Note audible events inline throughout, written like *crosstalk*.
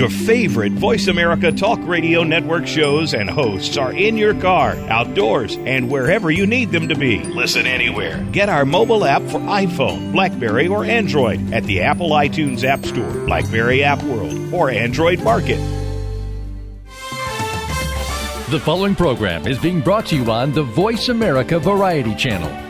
Your favorite Voice America Talk Radio Network shows and hosts are in your car, outdoors, and wherever you need them to be. Listen anywhere. Get our mobile app for iPhone, Blackberry, or Android at the Apple iTunes App Store, Blackberry App World, or Android Market. The following program is being brought to you on the Voice America Variety Channel.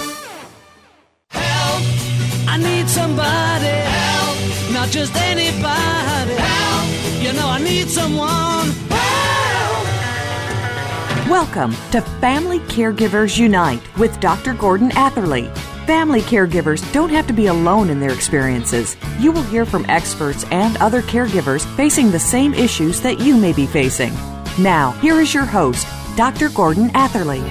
Somebody help, not just anybody help. You know I need someone help. Welcome to Family Caregivers Unite with Dr. Gordon Atherley. Family caregivers don't have to be alone in their experiences. You will hear from experts and other caregivers facing the same issues that you may be facing. Now, here is your host, Dr. Gordon Atherley.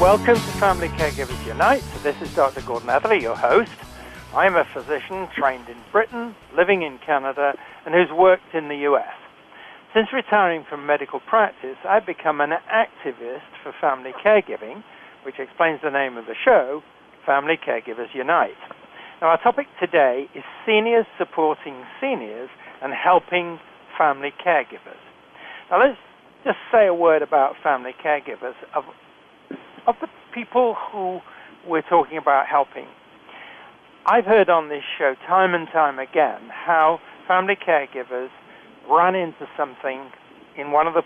Welcome to Family Caregivers Unite. This is Dr. Gordon Atherley, your host. I'm a physician trained in Britain, living in Canada, and who's worked in the US. Since retiring from medical practice, I've become an activist for family caregiving, which explains the name of the show, Family Caregivers Unite. Now, our topic today is seniors supporting seniors and helping family caregivers. Now, let's just say a word about family caregivers of, of the people who we're talking about helping I've heard on this show time and time again how family caregivers run into something in one of the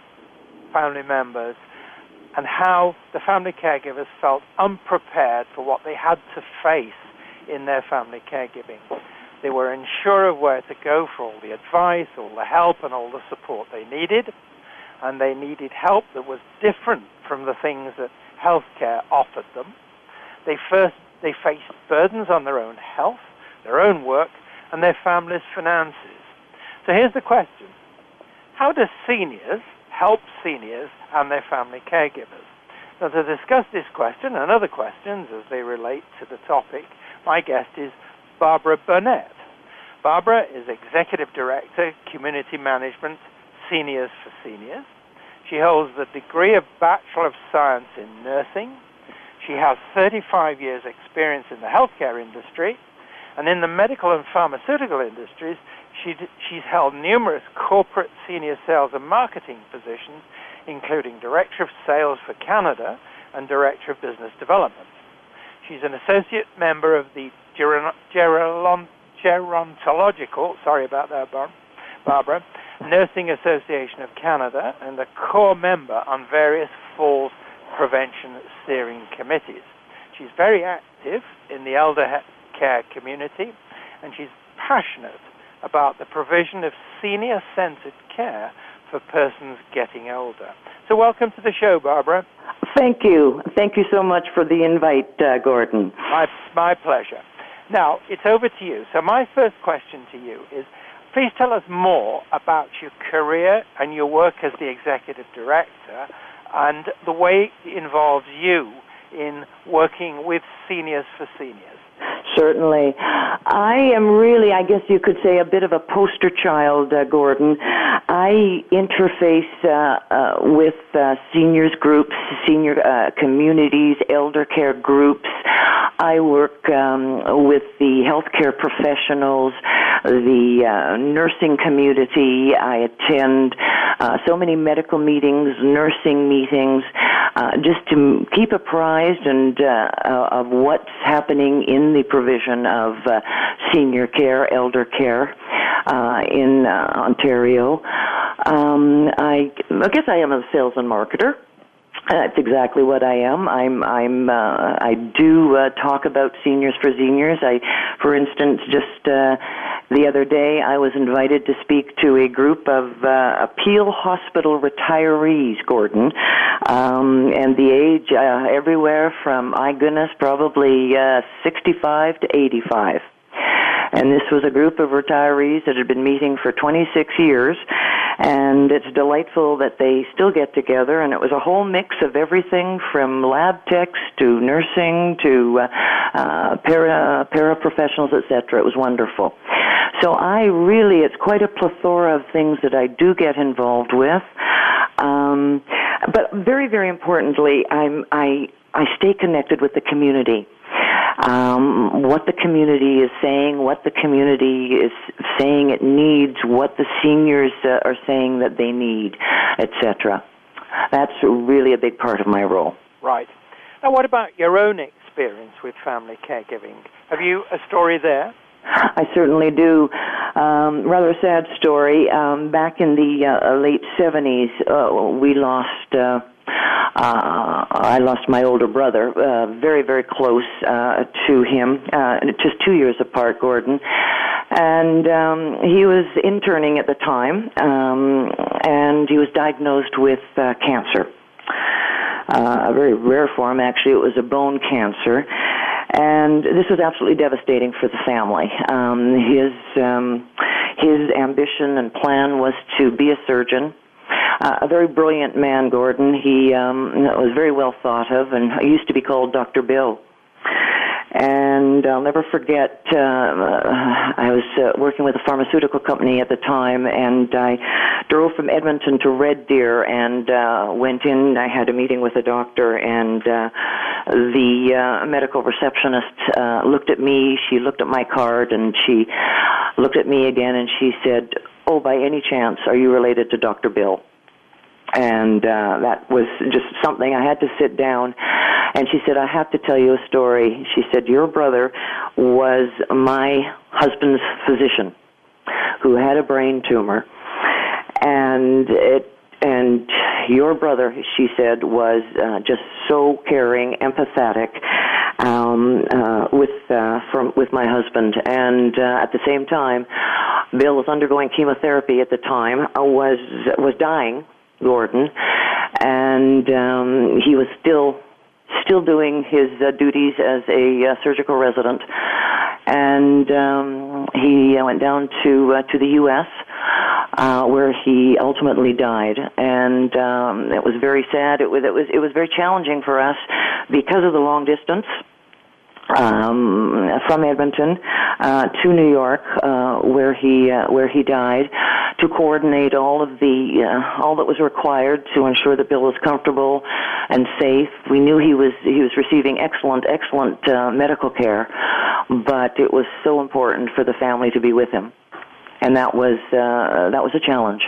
family members and how the family caregivers felt unprepared for what they had to face in their family caregiving. They were unsure of where to go for all the advice, all the help, and all the support they needed, and they needed help that was different from the things that healthcare offered them. They first they face burdens on their own health, their own work, and their family's finances. So here's the question How do seniors help seniors and their family caregivers? Now, to discuss this question and other questions as they relate to the topic, my guest is Barbara Burnett. Barbara is Executive Director, Community Management, Seniors for Seniors. She holds the degree of Bachelor of Science in Nursing she has 35 years' experience in the healthcare industry, and in the medical and pharmaceutical industries, she, she's held numerous corporate senior sales and marketing positions, including Director of Sales for Canada and Director of Business Development. She's an associate member of the Gerontological, sorry about that, Barbara, Nursing Association of Canada, and a core member on various falls prevention steering committees. She's very active in the elder care community, and she's passionate about the provision of senior centered care for persons getting older. So, welcome to the show, Barbara. Thank you. Thank you so much for the invite, uh, Gordon. My, my pleasure. Now, it's over to you. So, my first question to you is please tell us more about your career and your work as the executive director and the way it involves you in working with seniors for seniors. Certainly. I am really, I guess you could say, a bit of a poster child, uh, Gordon. I interface uh, uh, with uh, seniors groups, senior uh, communities, elder care groups. I work um, with the healthcare professionals, the uh, nursing community. I attend so many medical meetings, nursing meetings, just to keep apprised and of what's happening in the provision of uh, senior care, elder care uh, in uh, Ontario. Um, I, I guess I am a sales and marketer. That's exactly what I am. I'm. I'm. Uh, I do uh, talk about seniors for seniors. I, for instance, just uh, the other day, I was invited to speak to a group of uh, Peel Hospital retirees, Gordon, um, and the age uh, everywhere from, my goodness, probably uh, 65 to 85. And this was a group of retirees that had been meeting for 26 years and it's delightful that they still get together. And it was a whole mix of everything from lab techs to nursing to uh, uh, para paraprofessionals, etc. It was wonderful. So I really, it's quite a plethora of things that I do get involved with. Um, but very, very importantly, I'm, I I stay connected with the community um, what the community is saying, what the community is saying it needs, what the seniors uh, are saying that they need, etc. That's really a big part of my role. Right. Now, what about your own experience with family caregiving? Have you a story there? I certainly do. Um, rather a sad story. Um, back in the uh, late 70s, uh, we lost. Uh, I lost my older brother, uh, very, very close uh, to him, uh, just two years apart, Gordon. And um, he was interning at the time, um, and he was diagnosed with uh, cancer. Uh, a very rare form, actually. It was a bone cancer. And this was absolutely devastating for the family. Um, his um, his ambition and plan was to be a surgeon uh, a very brilliant man, Gordon. He um, was very well thought of, and used to be called Dr. Bill. And I'll never forget, uh, I was uh, working with a pharmaceutical company at the time, and I drove from Edmonton to Red Deer and uh, went in. I had a meeting with a doctor, and uh, the uh, medical receptionist uh, looked at me. She looked at my card, and she looked at me again, and she said, Oh, by any chance, are you related to Dr. Bill? and uh, that was just something I had to sit down. And she said, "I have to tell you a story." She said, "Your brother was my husband's physician, who had a brain tumor, and it." And your brother, she said, was uh, just so caring, empathetic um, uh, with uh, from with my husband, and uh, at the same time, Bill was undergoing chemotherapy at the time, uh, was was dying Gordon, and um, he was still still doing his uh, duties as a uh, surgical resident, and um, he uh, went down to uh, to the U.S. Uh, where he ultimately died, and um, it was very sad. It was it was it was very challenging for us because of the long distance um, from Edmonton uh, to New York, uh, where he uh, where he died, to coordinate all of the uh, all that was required to ensure that Bill was comfortable and safe. We knew he was he was receiving excellent excellent uh, medical care, but it was so important for the family to be with him, and that was uh, that was a challenge.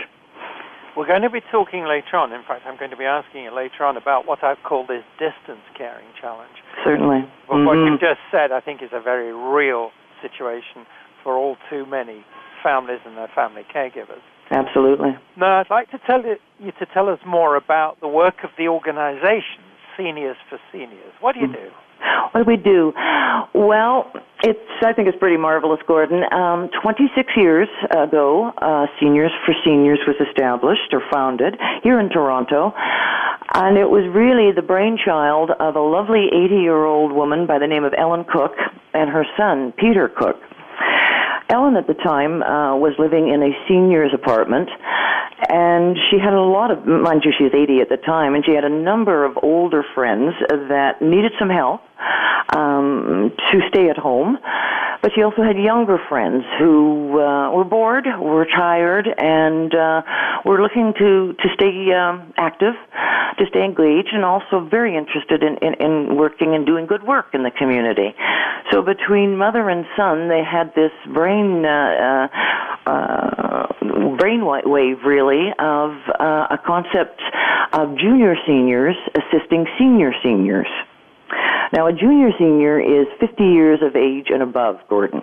We're going to be talking later on. In fact, I'm going to be asking you later on about what I've called this distance caring challenge. Certainly. But mm-hmm. what you've just said, I think, is a very real situation for all too many families and their family caregivers. Absolutely. Now, I'd like to tell you, you to tell us more about the work of the organization, Seniors for Seniors. What do you do? What do we do? Well, it's I think it's pretty marvelous, Gordon. Um, 26 years ago, uh, Seniors for Seniors was established or founded here in Toronto, and it was really the brainchild of a lovely 80-year-old woman by the name of Ellen Cook and her son Peter Cook. Ellen at the time uh, was living in a senior's apartment, and she had a lot of, mind you, she was 80 at the time, and she had a number of older friends that needed some help um, to stay at home. But she also had younger friends who uh, were bored, were tired, and uh, were looking to to stay um, active, to stay engaged, and also very interested in, in, in working and doing good work in the community. So between mother and son, they had this brain uh, uh, uh brainwave, really, of uh, a concept of junior seniors assisting senior seniors. Now, a junior senior is 50 years of age and above, Gordon.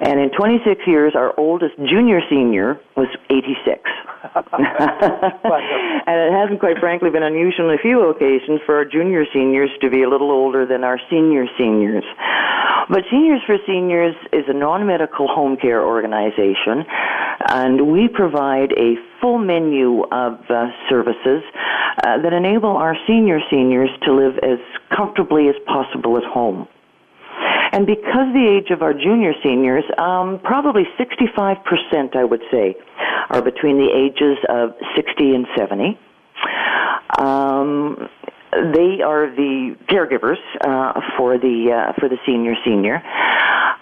And in 26 years, our oldest junior senior was 86. *laughs* and it hasn't, quite frankly, been unusual on a few occasions for our junior seniors to be a little older than our senior seniors. But Seniors for Seniors is a non-medical home care organization, and we provide a full menu of uh, services uh, that enable our senior seniors to live as comfortably as possible at home. And because the age of our junior seniors, um, probably 65%, I would say, are between the ages of 60 and 70. Um, they are the caregivers uh, for the uh, for the senior senior.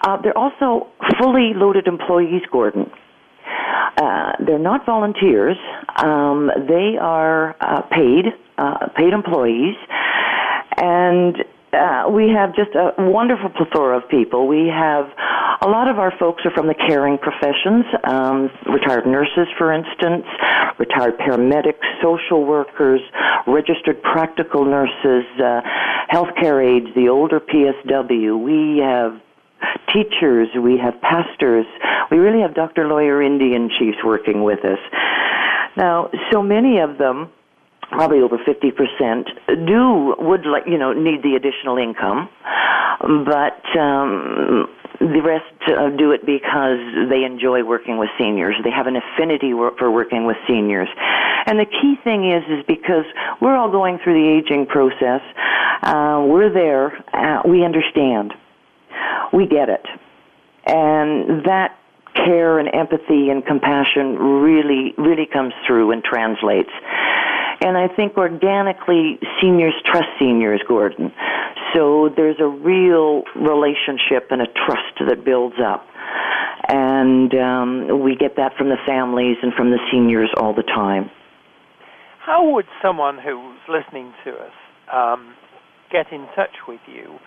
Uh, they're also fully loaded employees, Gordon. Uh, they're not volunteers. Um, they are uh, paid uh, paid employees, and uh, we have just a wonderful plethora of people. We have a lot of our folks are from the caring professions, um, retired nurses, for instance, retired paramedics, social workers, registered practical nurses, uh, healthcare aides, the older PSW. We have teachers, we have pastors, we really have Dr. Lawyer Indian chiefs working with us. Now, so many of them probably over 50% do would like you know need the additional income but um the rest uh, do it because they enjoy working with seniors. They have an affinity for working with seniors. And the key thing is is because we're all going through the aging process uh we're there uh, we understand. We get it. And that care and empathy and compassion really really comes through and translates and I think organically seniors trust seniors, Gordon. So there's a real relationship and a trust that builds up. And um, we get that from the families and from the seniors all the time. How would someone who's listening to us um, get in touch with you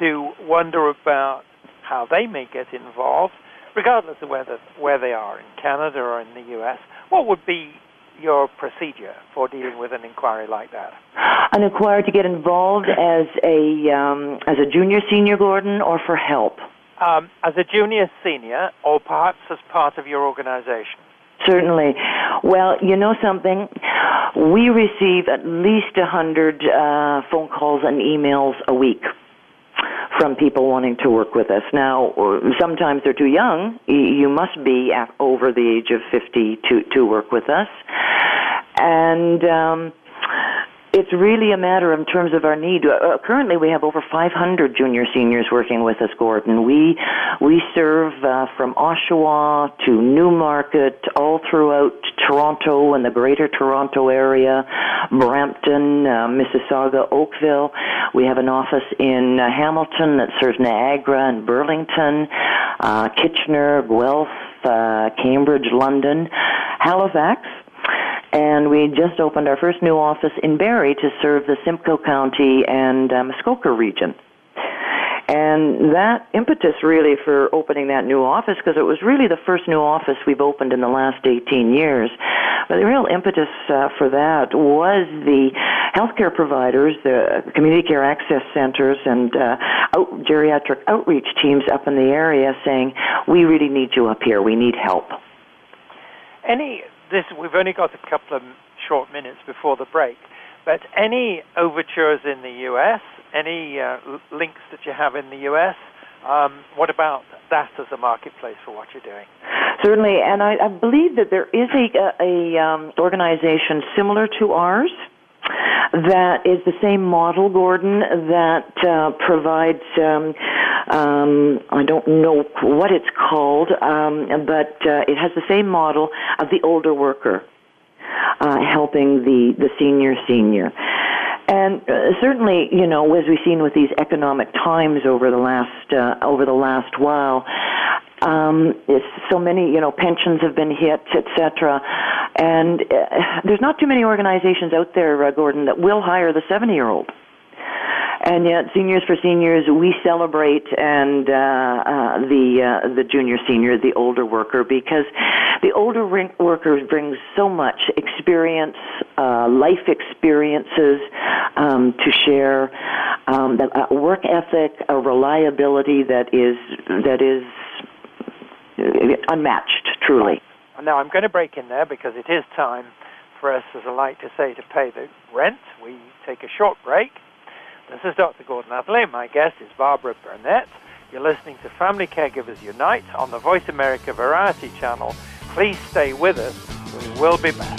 to wonder about how they may get involved, regardless of whether where they are in Canada or in the U.S.? What would be your procedure for dealing with an inquiry like that? An inquiry to get involved as a um, as a junior senior, Gordon, or for help? Um, as a junior senior, or perhaps as part of your organization. Certainly. Well, you know something? We receive at least a hundred uh, phone calls and emails a week from people wanting to work with us. Now, sometimes they're too young. You must be at, over the age of 50 to, to work with us. And, um, it's really a matter in terms of our need. Uh, currently, we have over 500 junior seniors working with us, Gordon. We we serve uh, from Oshawa to Newmarket, all throughout Toronto and the Greater Toronto area, Brampton, uh, Mississauga, Oakville. We have an office in uh, Hamilton that serves Niagara and Burlington, uh, Kitchener, Guelph, uh, Cambridge, London, Halifax and we just opened our first new office in Barrie to serve the Simcoe County and uh, Muskoka region. And that impetus really for opening that new office, because it was really the first new office we've opened in the last 18 years. But the real impetus uh, for that was the healthcare providers, the community care access centers, and uh, out, geriatric outreach teams up in the area saying, we really need you up here. We need help. Any this we've only got a couple of short minutes before the break, but any overtures in the U.S., any uh, links that you have in the U.S., um, what about that as a marketplace for what you're doing? Certainly, and I, I believe that there is a, a, um, organization similar to ours that is the same model, Gordon, that uh, provides. Um, um, I don't know what it's called, um, but uh, it has the same model of the older worker uh, helping the the senior senior. And uh, certainly, you know, as we've seen with these economic times over the last uh, over the last while, um, so many, you know, pensions have been hit, etc. And uh, there's not too many organizations out there, uh, Gordon, that will hire the 70 year old. And yet, Seniors for Seniors, we celebrate and uh, uh, the uh, the junior senior, the older worker, because the older worker brings so much experience, uh, life experiences um, to share, um, a work ethic, a reliability that is that is unmatched, truly. Now, I'm going to break in there because it is time for us, as I like to say, to pay the rent. We take a short break. This is Dr. Gordon Atherley. My guest is Barbara Burnett. You're listening to Family Caregivers Unite on the Voice America Variety Channel. Please stay with us. We will be back.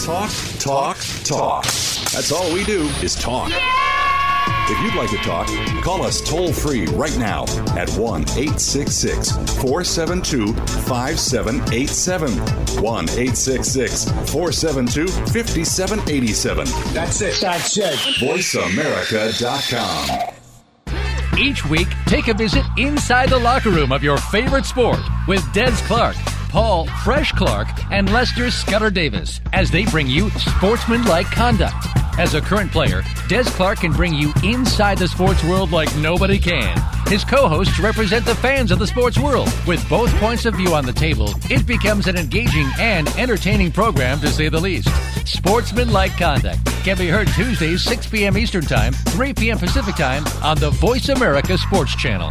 Talk, talk, talk. That's all we do is talk. Yeah! If you'd like to talk, call us toll free right now at 1 866 472 5787. 1 866 472 5787. That's it. That's it. VoiceAmerica.com. Each week, take a visit inside the locker room of your favorite sport with Des Clark, Paul Fresh Clark, and Lester Scudder Davis as they bring you sportsmanlike conduct. As a current player, Des Clark can bring you inside the sports world like nobody can. His co hosts represent the fans of the sports world. With both points of view on the table, it becomes an engaging and entertaining program to say the least. Sportsmanlike Conduct can be heard Tuesdays, 6 p.m. Eastern Time, 3 p.m. Pacific Time on the Voice America Sports Channel.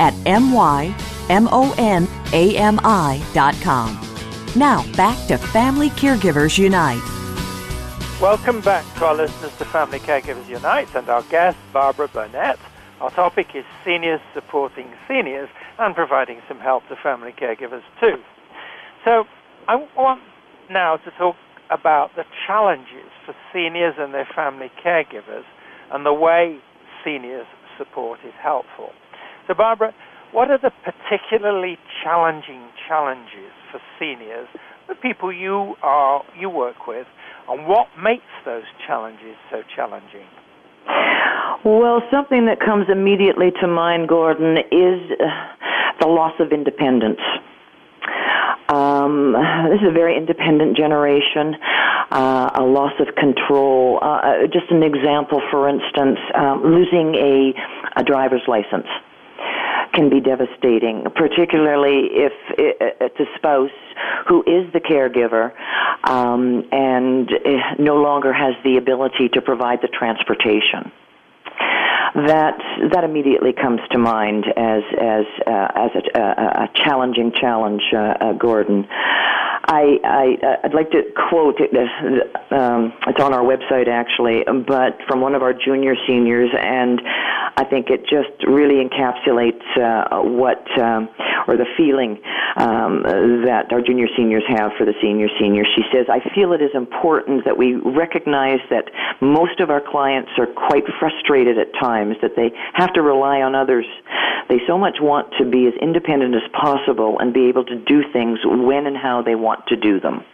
at mymonami.com. Now, back to Family Caregivers Unite. Welcome back to our listeners to Family Caregivers Unite and our guest, Barbara Burnett. Our topic is seniors supporting seniors and providing some help to family caregivers too. So I want now to talk about the challenges for seniors and their family caregivers and the way seniors support is helpful. So Barbara, what are the particularly challenging challenges for seniors, the people you are you work with, and what makes those challenges so challenging? Well, something that comes immediately to mind, Gordon, is uh, the loss of independence. Um, this is a very independent generation, uh, a loss of control. Uh, uh just an example, for instance, um, losing a, a driver's license can be devastating, particularly if it's a spouse who is the caregiver um, and eh, no longer has the ability to provide the transportation that that immediately comes to mind as as uh, as a, a, a, challenging challenge, uh, uh, Gordon. I, I I'd like to quote it. Um, it's on our website actually, but from one of our junior seniors, and I think it just really encapsulates uh, what um, or the feeling um, that our junior seniors have for the senior seniors. She says, "I feel it is important that we recognize that most of our clients are quite frustrated at times that they have to rely on others. They so much want to be as independent as possible and be able to do things when and how they want to do them."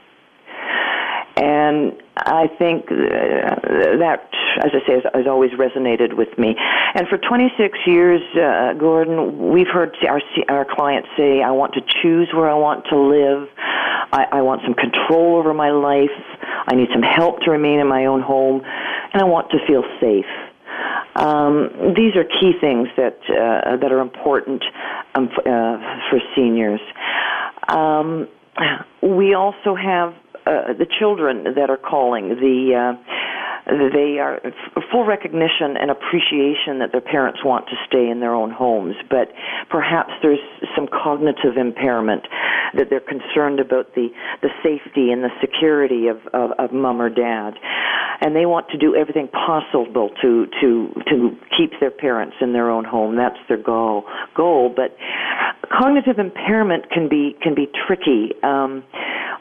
And I think uh, that, as I say, has, has, always resonated with me. And for 26 years, uh, Gordon, we've heard our our clients say, "I want to choose where I want to live. I, I want some control over my life. I need some help to remain in my own home, and I want to feel safe." Um, these are key things that uh, that are important um, uh, for seniors. Um, we also have uh, the children that are calling the uh, they are full recognition and appreciation that their parents want to stay in their own homes, but perhaps there's some cognitive impairment that they're concerned about the, the safety and the security of, of, of mom or dad. And they want to do everything possible to, to, to keep their parents in their own home. That's their goal, goal. But cognitive impairment can be, can be tricky. Um,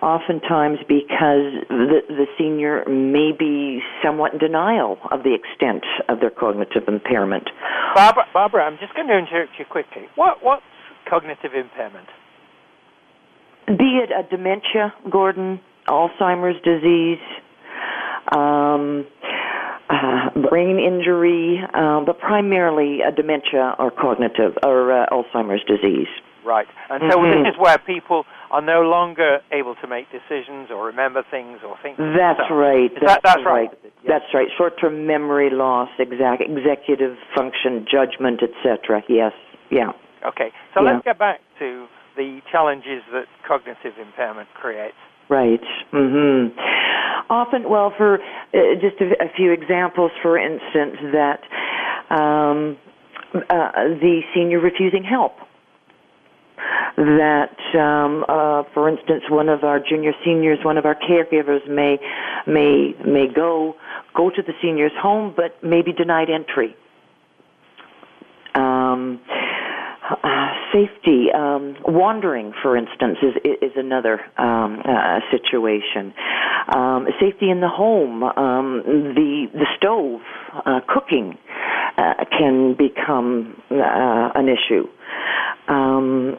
oftentimes because the, the senior may be somewhat in denial of the extent of their cognitive impairment. Barbara, Barbara I'm just going to interrupt you quickly. What, what's cognitive impairment? Be it a dementia, Gordon, Alzheimer's disease, um, uh, brain injury, uh, but primarily a dementia or cognitive or uh, Alzheimer's disease. Right. And so Mhm. this is where people are no longer able to make decisions or remember things or think. That's themselves. right. Is that- that's right. right. Yes. That's right. Short-term memory loss, exact, executive function, judgment, etc. Yes. Yeah. Okay. So Yeah. let's get back to the challenges that cognitive impairment creates. Right. Mm-hmm. Often, well, for uh, just a, a few examples, for instance, that um, uh, the senior refusing help. That, um, uh, for instance, one of our junior seniors, one of our caregivers may may may go go to the senior's home, but may be denied entry. Um, uh, safety, um, wandering, for instance, is is another um, uh, situation. Um, safety in the home, um, the the stove, uh, cooking uh, can become uh, an issue. Um,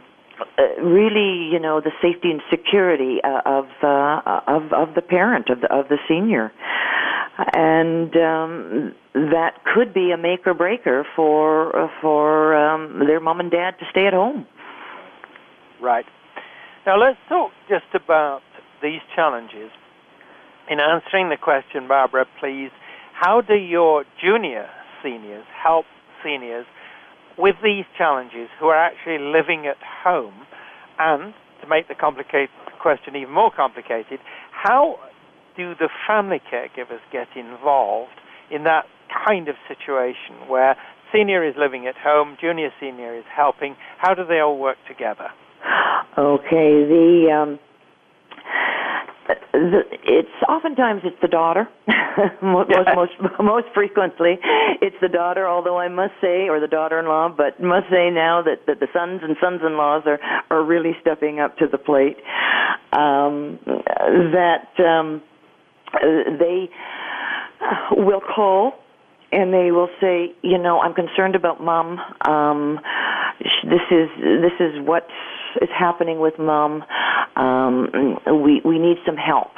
uh, really, you know, the safety and security uh, of uh, of of the parent of the of the senior, and um, that could be a make or breaker for uh, for um, their mom and dad to stay at home. Right. Now let's talk just about these challenges. In answering the question, Barbara, please, how do your junior seniors help seniors with these challenges who are actually living at home? And to make the complicated question even more complicated, how do the family caregivers get involved in that kind of situation where senior is living at home, junior senior is helping? How do they all work together? Okay, the um, the, it's oftentimes it's the daughter. *laughs* most, Yeah. most most frequently, it's the daughter. Although I must say, or the daughter-in-law, but must say now that, that the sons and sons-in-laws are are really stepping up to the plate. Um, that um, they will call and they will say, you know, I'm concerned about mom. Um, this is this is what is happening with mom. Um, we we need some help,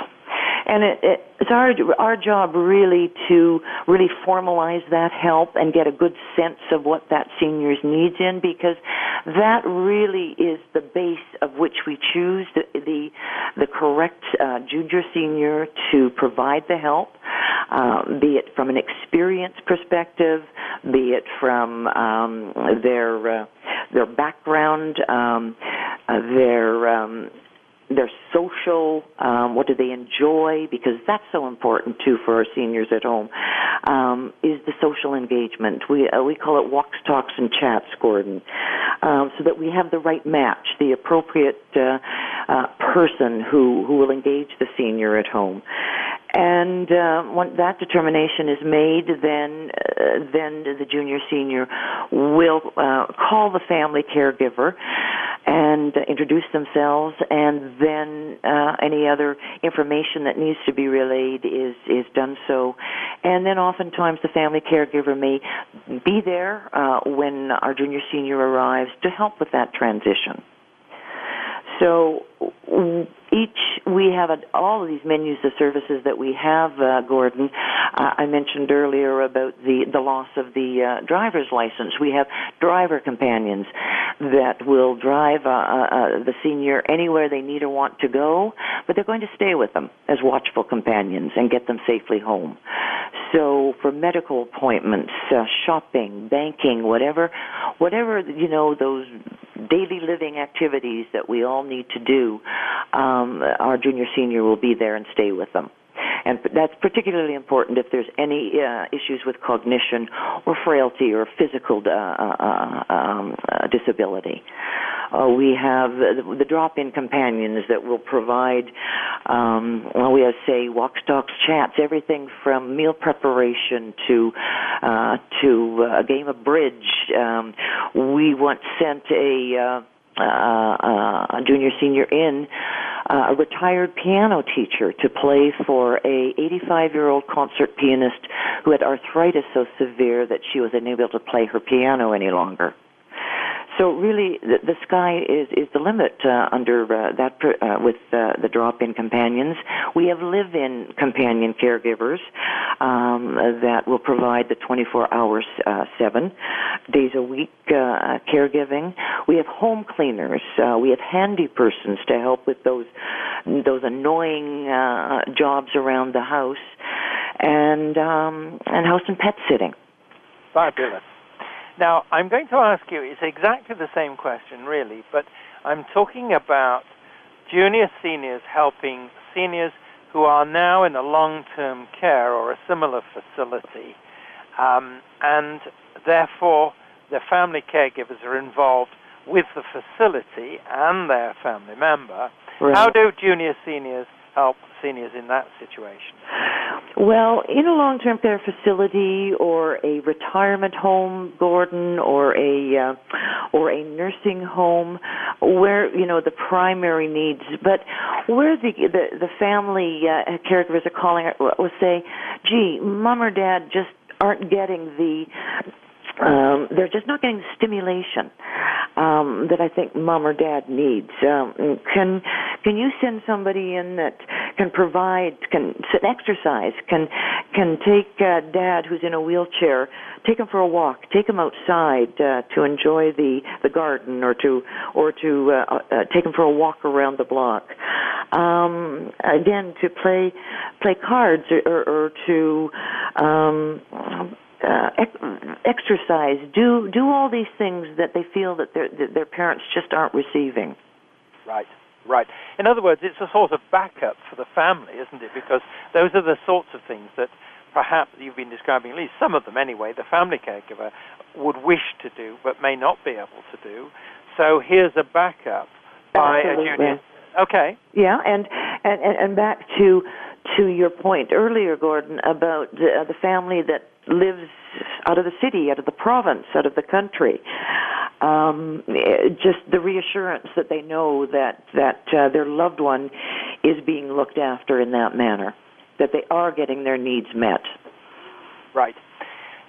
and it, it, it's our our job really to really formalize that help and get a good sense of what that senior's needs in because that really is the base of which we choose the the, the correct uh, junior senior to provide the help, um, be it from an experience perspective, be it from um, their uh, their background, um, uh, their um, their social, um, what do they enjoy? Because that's so important too for our seniors at home. Um, is the social engagement? We uh, we call it walks, talks, and chats, Gordon, um, so that we have the right match, the appropriate uh, uh, person who who will engage the senior at home. And uh, when that determination is made, then uh, then the junior senior will uh, call the family caregiver and introduce themselves, and then uh, any other information that needs to be relayed is is done so. And then oftentimes the family caregiver may be there uh, when our junior senior arrives to help with that transition. So each we have a, all of these menus of services that we have, uh, Gordon. Uh, I mentioned earlier about the the loss of the uh, driver's license. We have driver companions that will drive uh, uh, uh, the senior anywhere they need or want to go, but they're going to stay with them as watchful companions and get them safely home. So for medical appointments, shopping, banking, whatever, whatever you know those daily living activities that we all need to do, um, our junior senior will be there and stay with them. And that's particularly important if there's any uh, issues with cognition or frailty or physical uh, uh, um, uh, disability. Uh, we have the, the drop-in companions that will provide, um, well, we have say walks, talks, chats, everything from meal preparation to uh, to a game of bridge. Um, we once sent a uh, uh, a junior senior in uh, a retired piano teacher to play for a 85 year old concert pianist who had arthritis so severe that she was unable to play her piano any longer. So really, the, the sky is is the limit uh, under uh, that uh, with uh, the drop-in companions. We have live-in companion caregivers um, that will provide the 24 hours, uh, seven days a week uh, caregiving. We have home cleaners. We have handy persons to help with those those annoying jobs around the house, and um, and house and pet sitting. Fabulous. Now, I'm going to ask you, it's exactly the same question, really, but I'm talking about junior seniors helping seniors who are now in a long term care or a similar facility, um, and therefore the family caregivers are involved with the facility and their family member. Right. How do junior seniors help seniors in that situation? Well, in a long-term care facility or a retirement home, Gordon, or a uh, or a nursing home, where you know the primary needs, but where the the, the family uh, caregivers are calling, will say, "Gee, mom or dad just aren't getting the um, they're just not getting the stimulation um, that I think mom or dad needs. Um, can can you send somebody in that can provide, can sit exercise, can can take uh, dad who's in a wheelchair, take him for a walk, take him outside uh, to enjoy the the garden, or to or to uh, uh, take him for a walk around the block. Um, again, to play play cards or, or, or to um, uh, ex- exercise, do do all these things that they feel that their that their parents just aren't receiving. Right, right. In other words, it's a sort of backup for the family, isn't it? Because those are the sorts of things that perhaps you've been describing, at least some of them anyway, the family caregiver would wish to do but may not be able to do. So here's a backup by Absolutely. a junior. Okay. Yeah, and and and back to to your point earlier, Gordon, about the, uh, the family that lives out of the city, out of the province, out of the country. Um, eh, just the reassurance that they know that that uh, their loved one is being looked after in that manner, that they are getting their needs met. Right.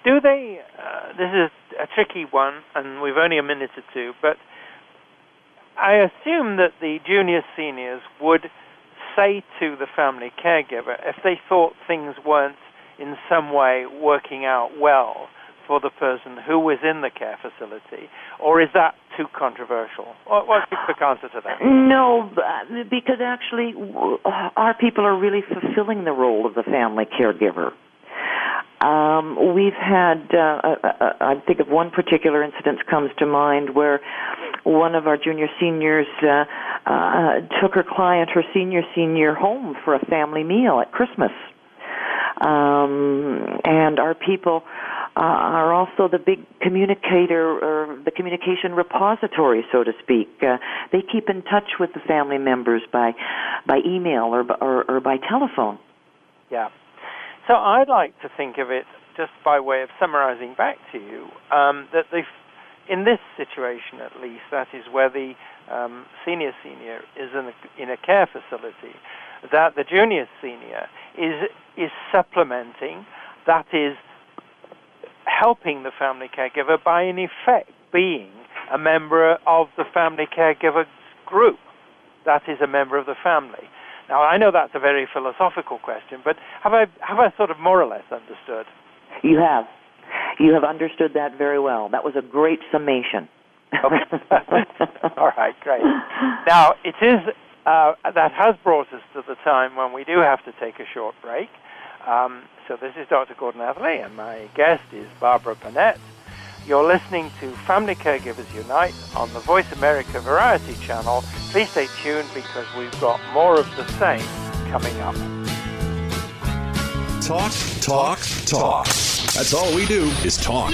Do they? Uh, this is a tricky one, and we've only a minute or two. But I assume that the junior seniors would say to the family caregiver if they thought things weren't in some way working out well for the person who was in the care facility, or is that too controversial? What, what's the quick answer to that? No, because actually, our people are really fulfilling the role of the family caregiver. Um, we've had, uh, uh, I think of one particular incident comes to mind where one of our junior seniors uh, uh, took her client, her senior senior, home for a family meal at Christmas. Um, and our people uh, are also the big communicator or the communication repository, so to speak. Uh, they keep in touch with the family members by by email or, or, or by telephone. Yeah. So I'd like to think of it just by way of summarizing back to you um, that in this situation at least, that is where the um, senior senior is in a, in a care facility, that the junior senior is is supplementing, that is helping the family caregiver by in effect being a member of the family caregiver group. That is a member of the family. Now I know that's a very philosophical question, but have I have I sort of more or less understood? You have. You have understood that very well. That was a great summation. Okay. *laughs* *laughs* All right, great. Now, it is uh, that has brought us to the time when we do have to take a short break. Um, so this is Dr. Gordon Atherley, and my guest is Barbara Burnett. You're listening to Family Caregivers Unite on the Voice America Variety Channel. Please stay tuned because we've got more of the same coming up. Talk, talk, talk. That's all we do is talk.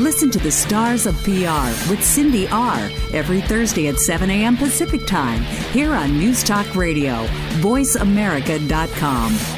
Listen to the Stars of PR with Cindy R. every Thursday at 7 a.m. Pacific Time here on News Talk Radio, voiceamerica.com.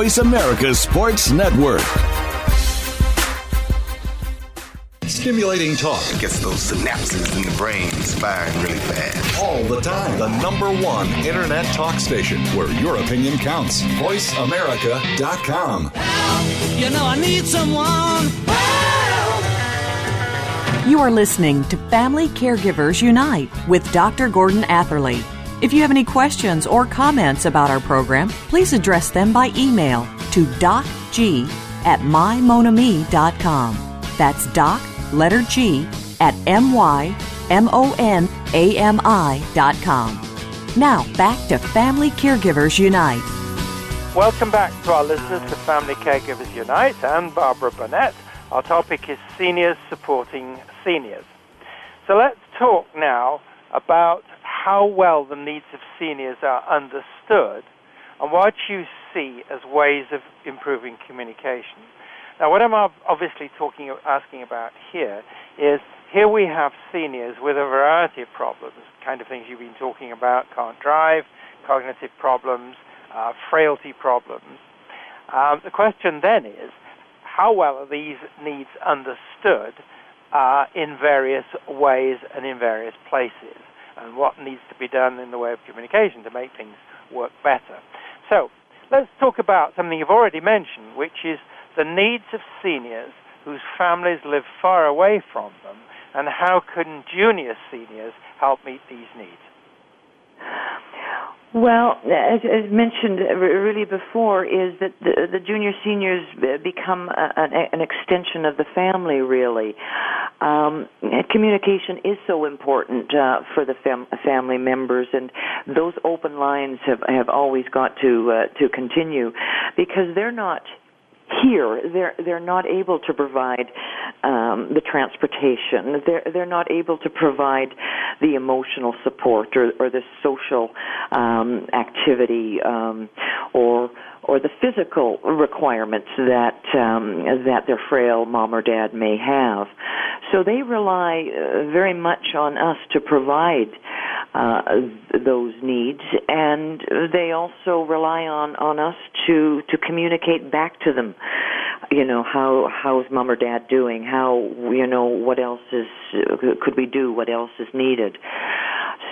America Sports Network. Stimulating talk It gets those synapses in the brain firing really fast. all the time. The number one internet talk station where your opinion counts. VoiceAmerica.com. You know I need someone. You are listening to Family Caregivers Unite with Dr. Gordon Atherley. If you have any questions or comments about our program, please address them by email to docg at mymonami.com. That's doc, letter G, at m-y-m-o-n-a-m-i.com. Now, back to Family Caregivers Unite. Welcome back to our listeners to Family Caregivers Unite and Barbara Burnett. Our topic is seniors supporting seniors. So let's talk now about how well the needs of seniors are understood and what you see as ways of improving communication. Now, what I'm obviously talking, asking about here is here we have seniors with a variety of problems, kind of things you've been talking about: can't drive, cognitive problems, uh, frailty problems. Um, the question then is, how well are these needs understood uh, in various ways and in various places? And what needs to be done in the way of communication to make things work better? So, let's talk about something you've already mentioned, which is the needs of seniors whose families live far away from them, and how can junior seniors help meet these needs? Well, as, as mentioned really before, is that the, the junior seniors become a, an, an extension of the family. Really, um, communication is so important uh, for the fam- family members, and those open lines have have always got to uh, to continue because they're not here they're they're not able to provide um, the transportation. They're they're not able to provide the emotional support or or the social um, activity um, or or the physical requirements that um, that their frail mom or dad may have so they rely uh, very much on us to provide uh, those needs, and they also rely on on us to to communicate back to them. You know how how's mom or dad doing? How you know what else is could we do? What else is needed?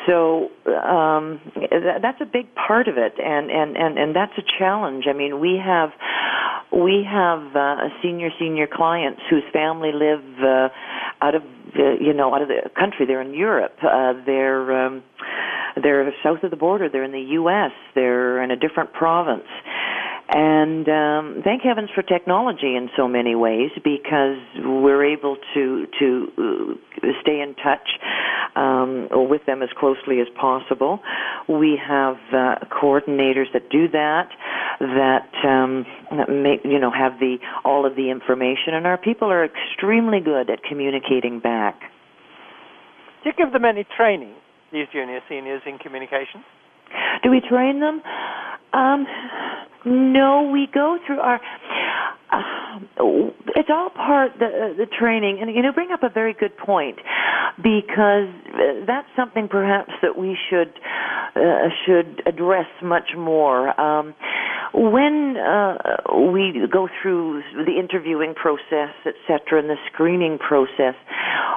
So um, that, that's a big part of it, and and and and that's a challenge. I mean, we have we have uh, senior senior clients whose family live uh, out of the you know out of the country. They're in Europe. Uh, they're um, they're south of the border. They're in the U.S. They're in a different province. And um, thank heavens for technology in so many ways because we're able to to uh, stay in touch um, with them as closely as possible. We have uh, coordinators that do that, that um, make, you know have the all of the information, and our people are extremely good at communicating back. Do you give them any training, these junior seniors, in communication? Do we train them? Um, no, we go through our. Uh, it's all part the the training, and you know, bring up a very good point because that's something perhaps that we should uh, should address much more. Um, when uh, we go through the interviewing process, etc., and the screening process,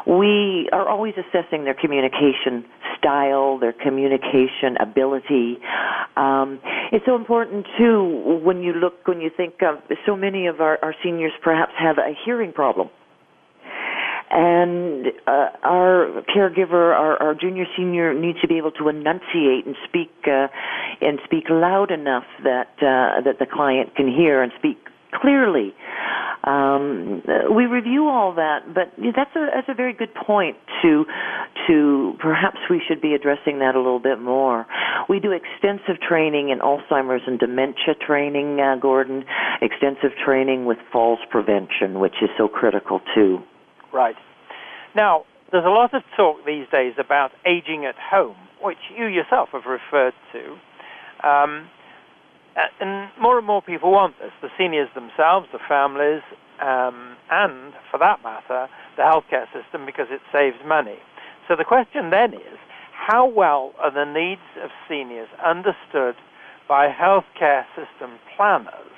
we are always assessing their communication style, their communication ability. Um, it's so important too when you look, when you think of so many of our, our seniors perhaps have a hearing problem and uh, our caregiver, our, our junior senior, needs to be able to enunciate and speak uh, and speak loud enough that uh, that the client can hear and speak clearly. Um, we review all that, but that's a that's a very good point. To to perhaps we should be addressing that a little bit more. We do extensive training in Alzheimer's and dementia training, uh, Gordon. Extensive training with falls prevention, which is so critical too. Right. Now, there's a lot of talk these days about aging at home, which you yourself have referred to. Um, and more and more people want this the seniors themselves, the families, um, and, for that matter, the healthcare system because it saves money. So the question then is how well are the needs of seniors understood by healthcare system planners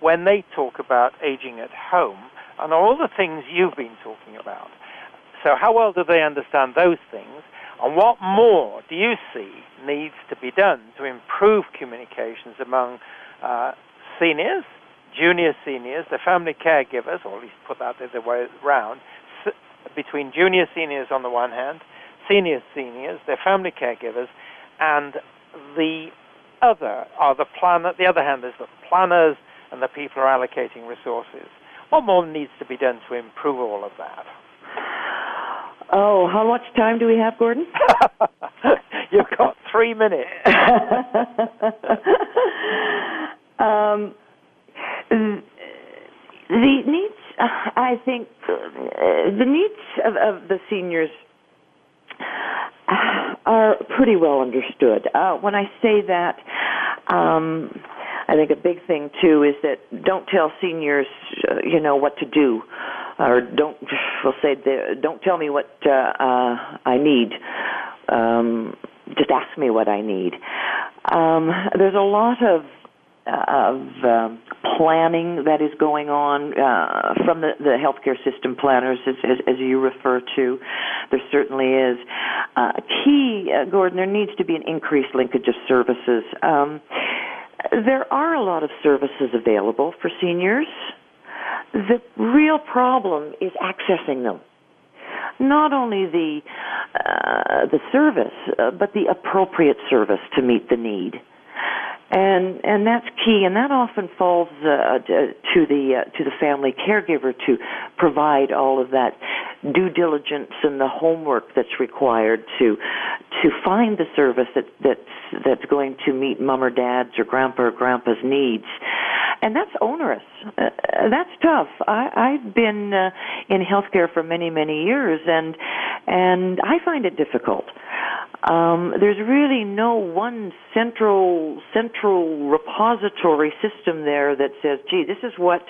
when they talk about aging at home and all the things you've been talking about. So, how well do they understand those things? And what more do you see needs to be done to improve communications among uh, seniors, junior seniors, the family caregivers, or at least put that the other way around, between junior seniors on the one hand, senior seniors, their family caregivers, and the other are the plan. The other hand is the planners and the people who are allocating resources. What more needs to be done to improve all of that? Oh, how much time do we have, Gordon? *laughs* You've got three minutes. *laughs* um, the needs, I think, the needs of, of the seniors are pretty well understood. Uh, when I say that, um, I think a big thing too is that don't tell seniors, uh, you know, what to do, or don't. We'll say, don't tell me what uh, uh, I need. Um, just ask me what I need. Um, there's a lot of of um, planning that is going on uh, from the, the healthcare system planners, as, as, as, you refer to. There certainly is. Uh, key, uh, Gordon, there needs to be an increased linkage of services. Um, there are a lot of services available for seniors. The real problem is accessing them. Not only the uh, the service, uh, but the appropriate service to meet the need and and that's key and that often falls uh, to the uh, to the family caregiver to provide all of that due diligence and the homework that's required to to find the service that that's that's going to meet mom or dad's or grandpa or grandpa's needs. And that's onerous. Uh, that's tough. I i've been uh, in healthcare for many many years and and i find it difficult um, there's really no one central central repository system there that says, "Gee, this is what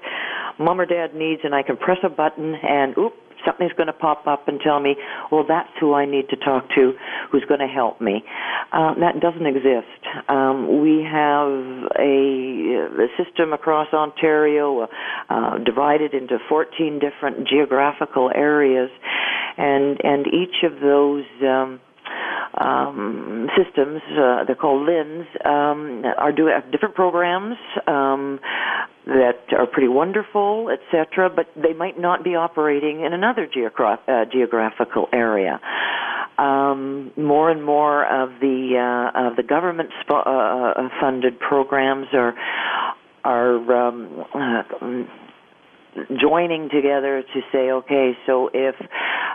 mom or dad needs," and I can press a button and oop, something's going to pop up and tell me, "Well, that's who I need to talk to, who's going to help me." Uh, that doesn't exist. Um, we have a, a system across Ontario uh, divided into 14 different geographical areas, and and each of those. Um, um, systems, uh, they're called LHINs, um, are doing different programs um, that are pretty wonderful, etc. But they might not be operating in another geogra- uh, geographical area. Um, more and more of the uh, of the government sp- uh, uh, funded programs are are um, uh, joining together to say, okay, so if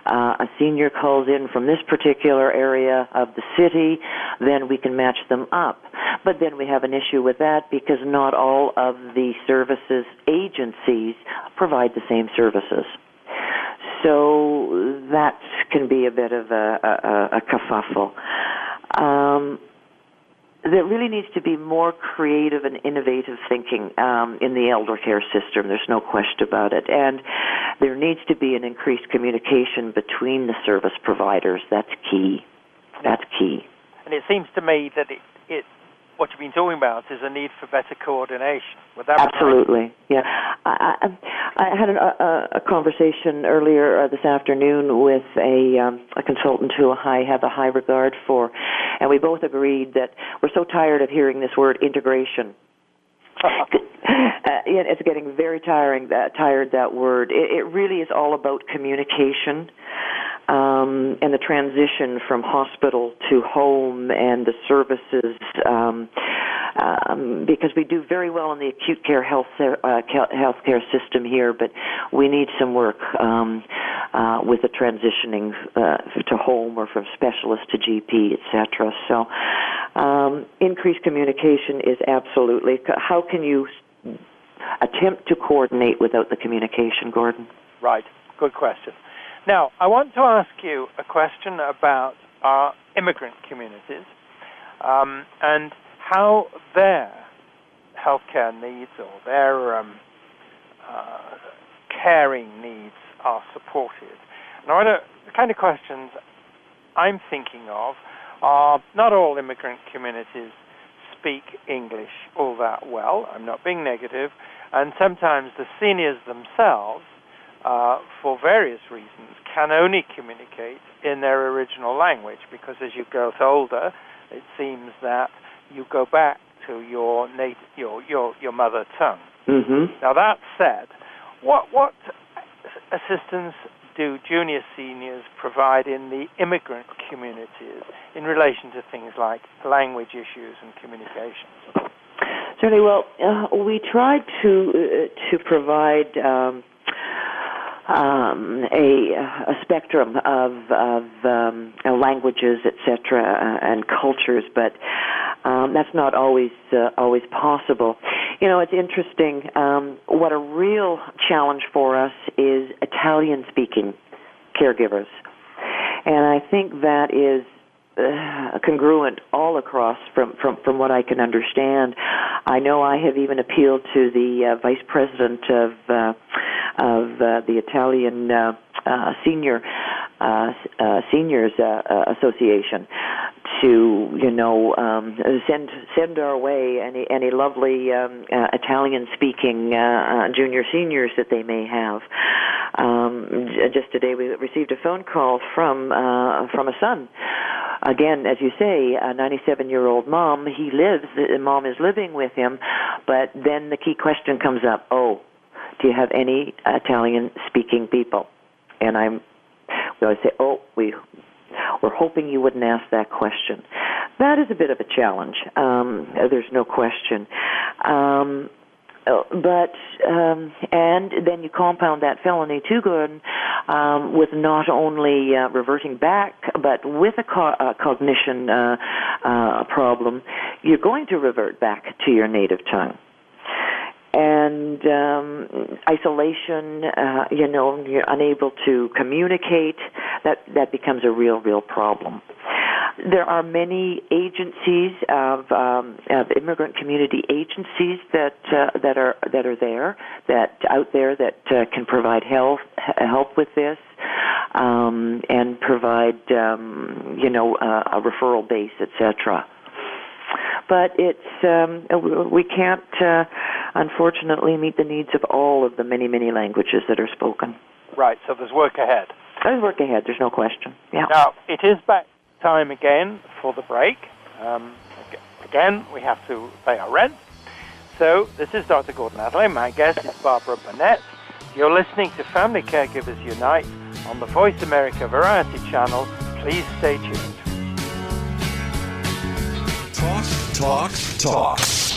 uh, a senior calls in from this particular area of the city, then we can match them up. But then we have an issue with that because not all of the services agencies provide the same services. So that can be a bit of a, a, a kerfuffle. Um, there really needs to be more creative and innovative thinking um, in the elder care system. There's no question about it, and there needs to be an increased communication between the service providers. That's key. That's key. And it seems to me that it, it what you've been talking about is a need for better coordination. Absolutely, yeah. I, I, I had a, a, a conversation earlier uh, this afternoon with a, um, a consultant who I have a high regard for, and we both agreed that we're so tired of hearing this word integration. *laughs* uh, it's getting very tiring. That tired that word. It, it really is all about communication um, and the transition from hospital to home and the services, um, um, because we do very well in the acute care health uh, healthcare system here, but we need some work um, uh, with the transitioning uh, to home or from specialist to GP, etc. So, um, increased communication is absolutely. How can you attempt to coordinate without the communication, Gordon? Right. Good question. Now, I want to ask you a question about our immigrant communities um, and how their healthcare needs or their um, uh, caring needs are supported. Now, the kind of questions I'm thinking of are not all immigrant communities speak English all that well. I'm not being negative. And sometimes the seniors themselves uh, for various reasons, can only communicate in their original language because as you grow older, it seems that you go back to your native, your your your mother tongue. Mm-hmm. Now that said, what what assistance do junior seniors provide in the immigrant communities in relation to things like language issues and communications? Certainly. Well, uh, we tried to uh, to provide. Um, um, a, a spectrum of, of um, languages, etc., uh, and cultures, but um, that's not always uh, always possible. You know, it's interesting. Um, what a real challenge for us is Italian-speaking caregivers, and I think that is uh, congruent all across from, from, from what I can understand. I know I have even appealed to the uh, vice president of uh, of uh, the Italian uh, uh, senior seniors association to you know um, send send our way any any lovely um, uh, Italian speaking uh, uh, junior seniors that they may have. Um, just today we received a phone call from uh, from a son. Again, as you say, a 97 year old mom. He lives. The mom is living with him, but then the key question comes up. Oh, do you have any Italian speaking people? And I'm we always say, oh, we we're hoping you wouldn't ask that question. That is a bit of a challenge. Um, there's no question. Um, uh, but um, and then you compound that felony too good um, with not only uh, reverting back, but with a co- cognition uh, uh, problem, you're going to revert back to your native tongue and um, isolation. Uh, you know, you're unable to communicate. That that becomes a real, real problem. There are many agencies of, um, of immigrant community agencies that uh, that are that are there that out there that uh, can provide help help with this um, and provide um, you know uh, a referral base, etc but it's um, we can't uh, unfortunately meet the needs of all of the many many languages that are spoken. Right. So there's work ahead. There's work ahead. There's no question. Yeah. Now it is back time again for the break. Um, again, we have to pay our rent. So this is Dr. Gordon Atherley. My guest is Barbara Burnett. You're listening to Family Caregivers Unite on the Voice America Variety Channel. Please stay tuned. Talk, talk, talk.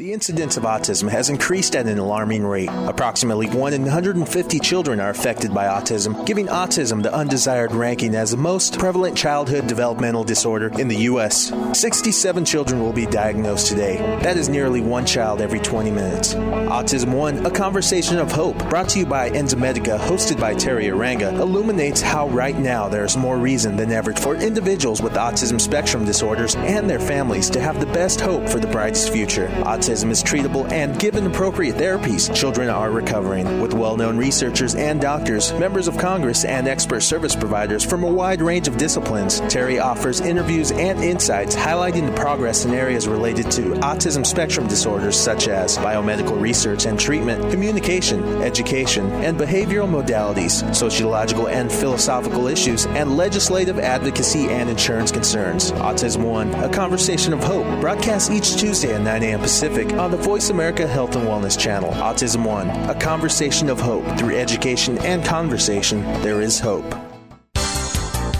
The incidence of autism has increased at an alarming rate. Approximately 1 in 150 children are affected by autism, giving autism the undesired ranking as the most prevalent childhood developmental disorder in the U.S. 67 children will be diagnosed today. That is nearly one child every 20 minutes. Autism One, a conversation of hope, brought to you by Enzymedica, hosted by Teri Arranga, illuminates how right now there is more reason than ever for individuals with autism spectrum disorders and their families to have the best hope for the brightest future. Autism autism is treatable and given appropriate therapies, children are recovering. With well known researchers and doctors, members of Congress, and expert service providers from a wide range of disciplines, Teri offers interviews and insights highlighting the progress in areas related to autism spectrum disorders such as biomedical research and treatment, communication, education, and behavioral modalities, sociological and philosophical issues, and legislative advocacy and insurance concerns. Autism One, a conversation of hope, broadcast each Tuesday at 9 a.m. Pacific on the Voice America Health and Wellness channel. Autism One, a conversation of hope. Through education and conversation, there is hope.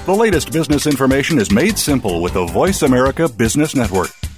The latest business information is made simple with the Voice America Business Network.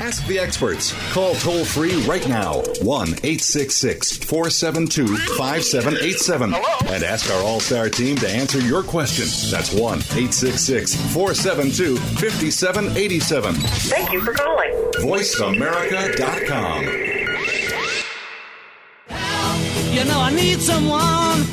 Ask the experts. Call toll free right now 1 866 472 5787 and ask our All Star team to answer your question. That's 1 866 472 5787. Thank you for calling. VoiceAmerica.com. You know I need someone.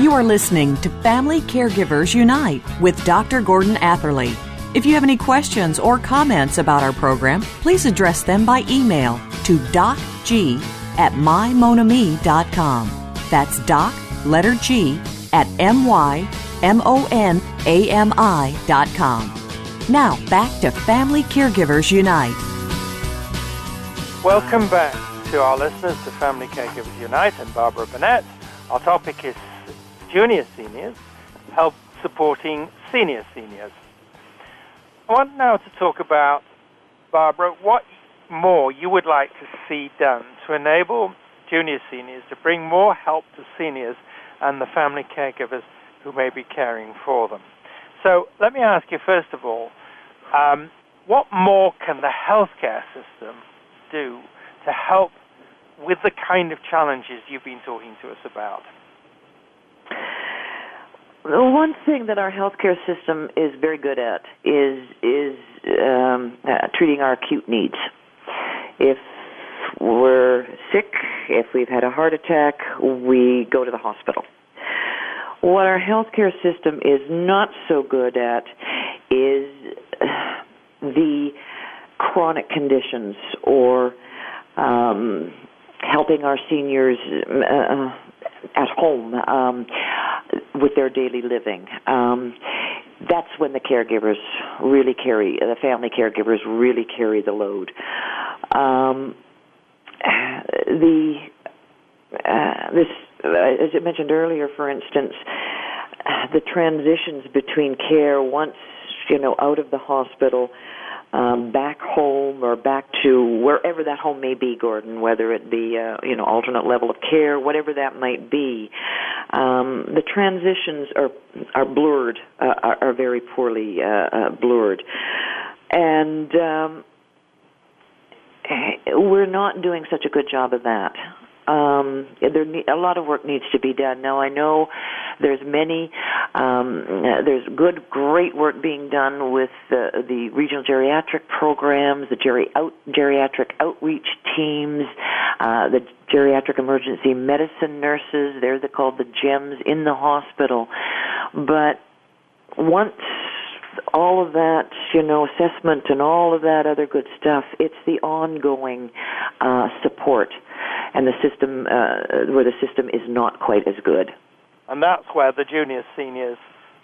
You are listening to Family Caregivers Unite with Dr. Gordon Atherley. If you have any questions or comments about our program, please address them by email to docg at mymonami.com. That's doc, letter G, at M-Y-M-O-N-A-M-I.com. Now, back to Family Caregivers Unite. Welcome back to our listeners to Family Caregivers Unite and Barbara Burnett. Our topic is junior seniors, help supporting senior seniors. I want now to talk about, Barbara, what more you would like to see done to enable junior seniors to bring more help to seniors and the family caregivers who may be caring for them. So let me ask you, first of all, um, what more can the healthcare system do to help with the kind of challenges you've been talking to us about? One thing that our healthcare system is very good at is is um, uh, treating our acute needs. If we're sick, if we've had a heart attack, we go to the hospital. What our healthcare system is not so good at is the chronic conditions or um, helping our seniors uh, at home um, with their daily living. Um, that's when the caregivers really carry the family caregivers really carry the load. Um, the uh, this, uh, as I mentioned earlier, for instance, the transitions between care once you know out of the hospital um, back home or back to wherever that home may be, Gordon, whether it be uh, you know alternate level of care, whatever that might be. Um, the transitions are are blurred, uh, are, are very poorly uh, uh, blurred, and um, we're not doing such a good job of that um, there a lot of work needs to be done. Now I know there's many, um, there's good, great work being done with the, the regional geriatric programs, the geri- out, geriatric outreach teams, uh, the geriatric emergency medicine nurses. They're the, called the GEMS in the hospital. But once all of that, you know, assessment and all of that other good stuff, it's the ongoing uh, support and the system uh, where the system is not quite as good. And that's where the junior seniors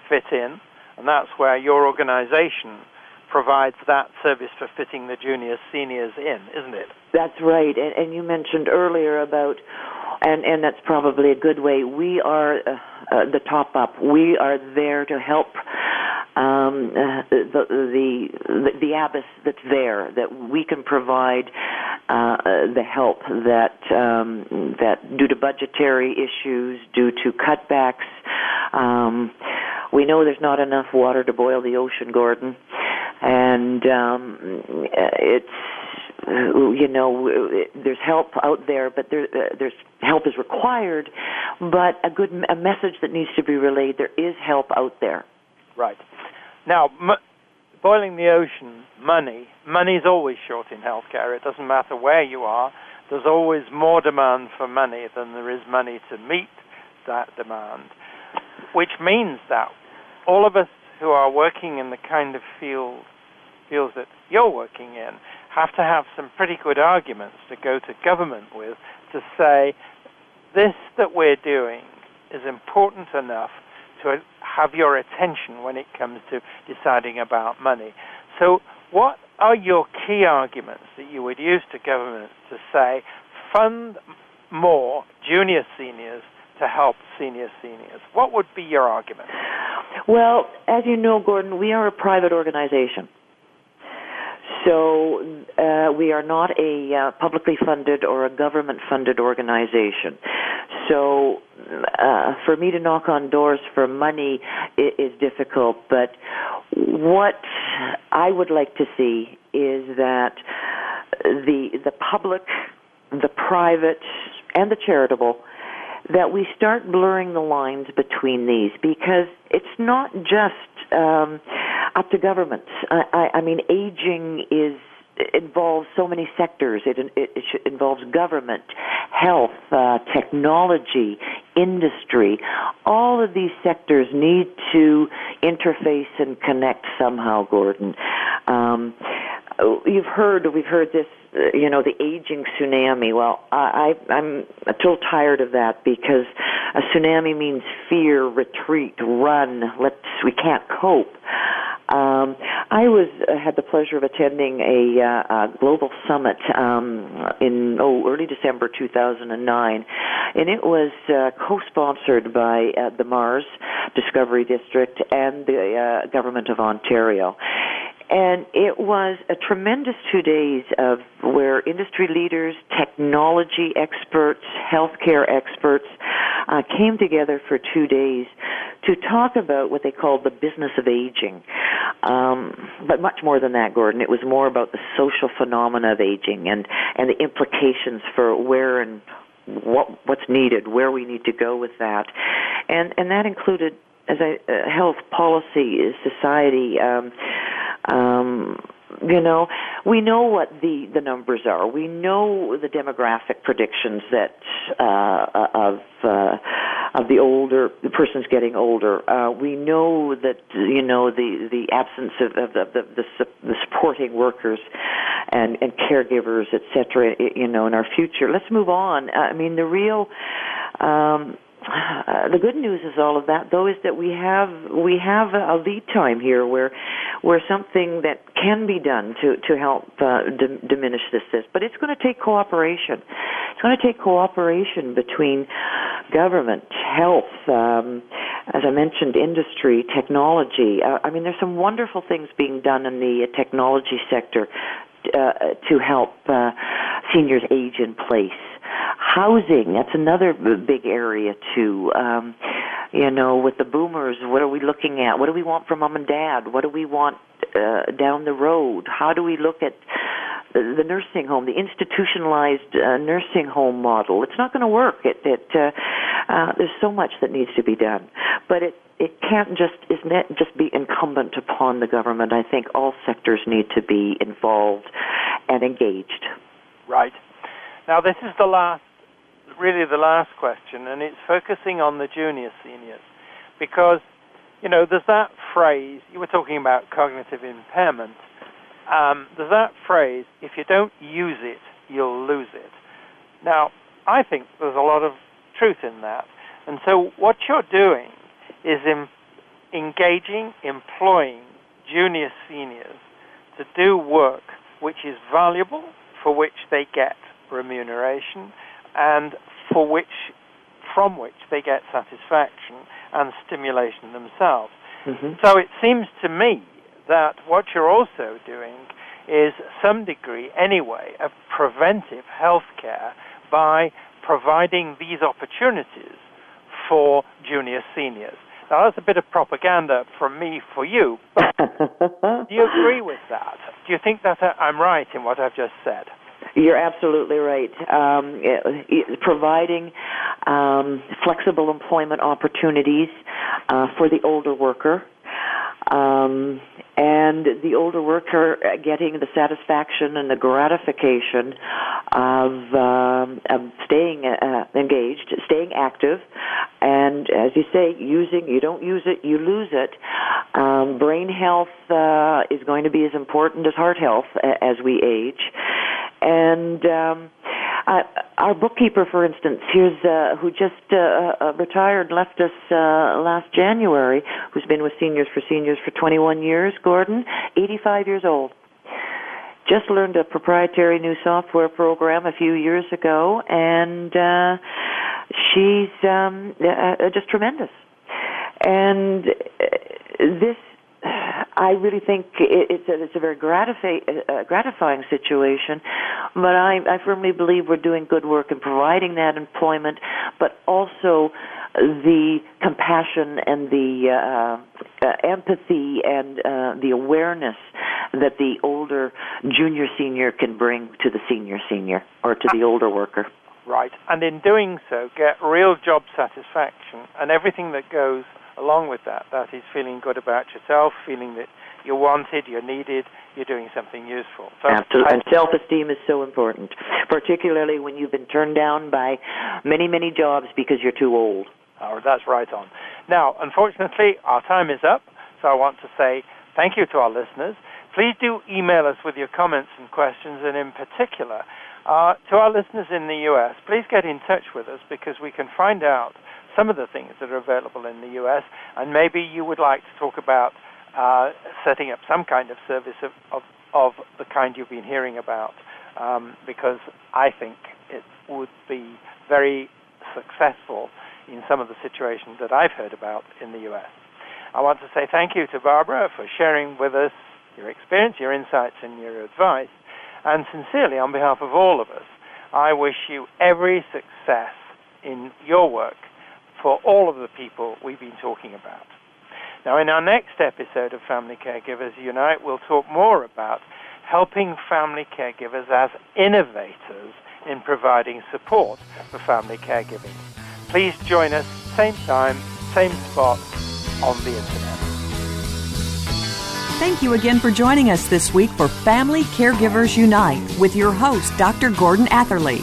fit in, and that's where your organization provides that service for fitting the junior seniors in, isn't it? That's right. And, and you mentioned earlier about and and that's probably a good way. We are uh, uh, the top up. We are there to help um, uh, the, the the the abyss that's there that we can provide uh, the help that um, that due to budgetary issues, due to cutbacks. Um, we know there's not enough water to boil the ocean, Gordon, and um, it's you know there's help out there but there uh, there's help is required but a good a message that needs to be relayed there is help out there right. Now m- boiling the ocean money money is always short in healthcare. It doesn't matter where you are. There's always more demand for money than there is money to meet that demand which means that all of us who are working in the kind of field fields that you're working in have to have some pretty good arguments to go to government with to say this that we're doing is important enough to have your attention when it comes to deciding about money. So, what are your key arguments that you would use to government to say fund more junior seniors to help senior seniors? What would be your argument? Well, as you know, Gordon, we are a private organization. So uh, we are not a uh, publicly funded or a government funded organization. So uh, for me to knock on doors for money is difficult, but what I would like to see is that the the public, the private, and the charitable that we start blurring the lines between these because it's not just um, up to governments. I, I, I mean, aging is involves so many sectors. It, it, it involves government, health, uh, technology, industry. All of these sectors need to interface and connect somehow, Gordon. Um, you've heard, we've heard this uh, you know the aging tsunami. Well, I, I I'm a little tired of that because a tsunami means fear, retreat, run. Let's we can't cope. Um, I was uh, had the pleasure of attending a, uh, a global summit um, in oh early December 2009, and it was uh, co-sponsored by uh, the Mars Discovery District and the uh, government of Ontario. And it was a tremendous two days of where industry leaders, technology experts, healthcare experts uh, came together for two days to talk about what they called the business of aging. Um, but much more than that, Gordon. It was more about the social phenomena of aging and, and the implications for where and what what's needed, where we need to go with that, and and that included as a uh, health policy, society. Um, um, you know, we know what the the numbers are. We know the demographic predictions that uh, of uh, of the older the person's getting older. Uh, we know that you know the the absence of, of the, the the the supporting workers and and caregivers, etc. You know, in our future. Let's move on. I mean, the real. Um, uh, *sighs* the good news is all of that though is that we have we have a lead time here where where something that can be done to to help uh, d- diminish this this but it's going to take cooperation. It's going to take cooperation between government health um, as I mentioned industry technology. Uh, I mean there's some wonderful things being done in the technology sector uh, to help uh, seniors age in place Housing, that's another big area too. Um, you know, with the boomers, what are we looking at? What do we want from mom and dad? What do we want uh, down the road? How do we look at the nursing home, the institutionalized uh, nursing home model? It's not going to work. It, it uh, uh, there's so much that needs to be done, but it it can't just isn't it just be incumbent upon the government. I think all sectors need to be involved and engaged. Right. Now, this is the last, really the last question, and it's focusing on the junior seniors. Because, you know, there's that phrase, you were talking about cognitive impairment. Um, there's that phrase, if you don't use it, you'll lose it. Now, I think there's a lot of truth in that. And so what you're doing is in, engaging, employing junior seniors to do work which is valuable, for which they get remuneration, and for which, from which they get satisfaction and stimulation themselves. Mm-hmm. So it seems to me that what you're also doing is some degree, anyway, of preventive health care by providing these opportunities for junior seniors. Now, that's a bit of propaganda from me for you, but *laughs* do you agree with that? Do you think that I'm right in what I've just said? You're absolutely right. Um, it, it, providing um, flexible employment opportunities uh, for the older worker um, and the older worker getting the satisfaction and the gratification of, um, of staying uh, engaged, staying active, and as you say, using you don't use it, you lose it. Um, brain health uh, is going to be as important as heart health as we age, and um, uh, our bookkeeper, for instance, here's uh, who just uh, uh, retired, left us uh, last January, who's been with Seniors for Seniors for 21 years. Gordon, 85 years old. Just learned a proprietary new software program a few years ago, and uh, she's um, just tremendous. And this I really think it's a, it's a very gratifying, uh, gratifying situation, but I, I firmly believe we're doing good work in providing that employment, but also the compassion and the uh, uh, empathy and uh, the awareness that the older junior senior can bring to the senior senior or to the older worker. Right, and in doing so, get real job satisfaction and everything that goes along with that, that is feeling good about yourself, feeling that you're wanted, you're needed, you're doing something useful. So Absolutely. and self-esteem is so important, particularly when you've been turned down by many, many jobs because you're too old. Oh, that's right on. Now, unfortunately, our time is up, so I want to say thank you to our listeners. Please do email us with your comments and questions, and in particular, uh, to our listeners in the U.S., please get in touch with us because we can find out some of the things that are available in the U.S., and maybe you would like to talk about uh, setting up some kind of service of, of, of, the kind you've been hearing about, um, because I think it would be very successful in some of the situations that I've heard about in the U.S. I want to say thank you to Barbara for sharing with us your experience, your insights, and your advice. And sincerely, on behalf of all of us, I wish you every success in your work for all of the people we've been talking about. Now, in our next episode of Family Caregivers Unite, we'll talk more about helping family caregivers as innovators in providing support for family caregiving. Please join us, same time, same spot, on the internet. Thank you again for joining us this week for Family Caregivers Unite with your host, Dr. Gordon Atherley.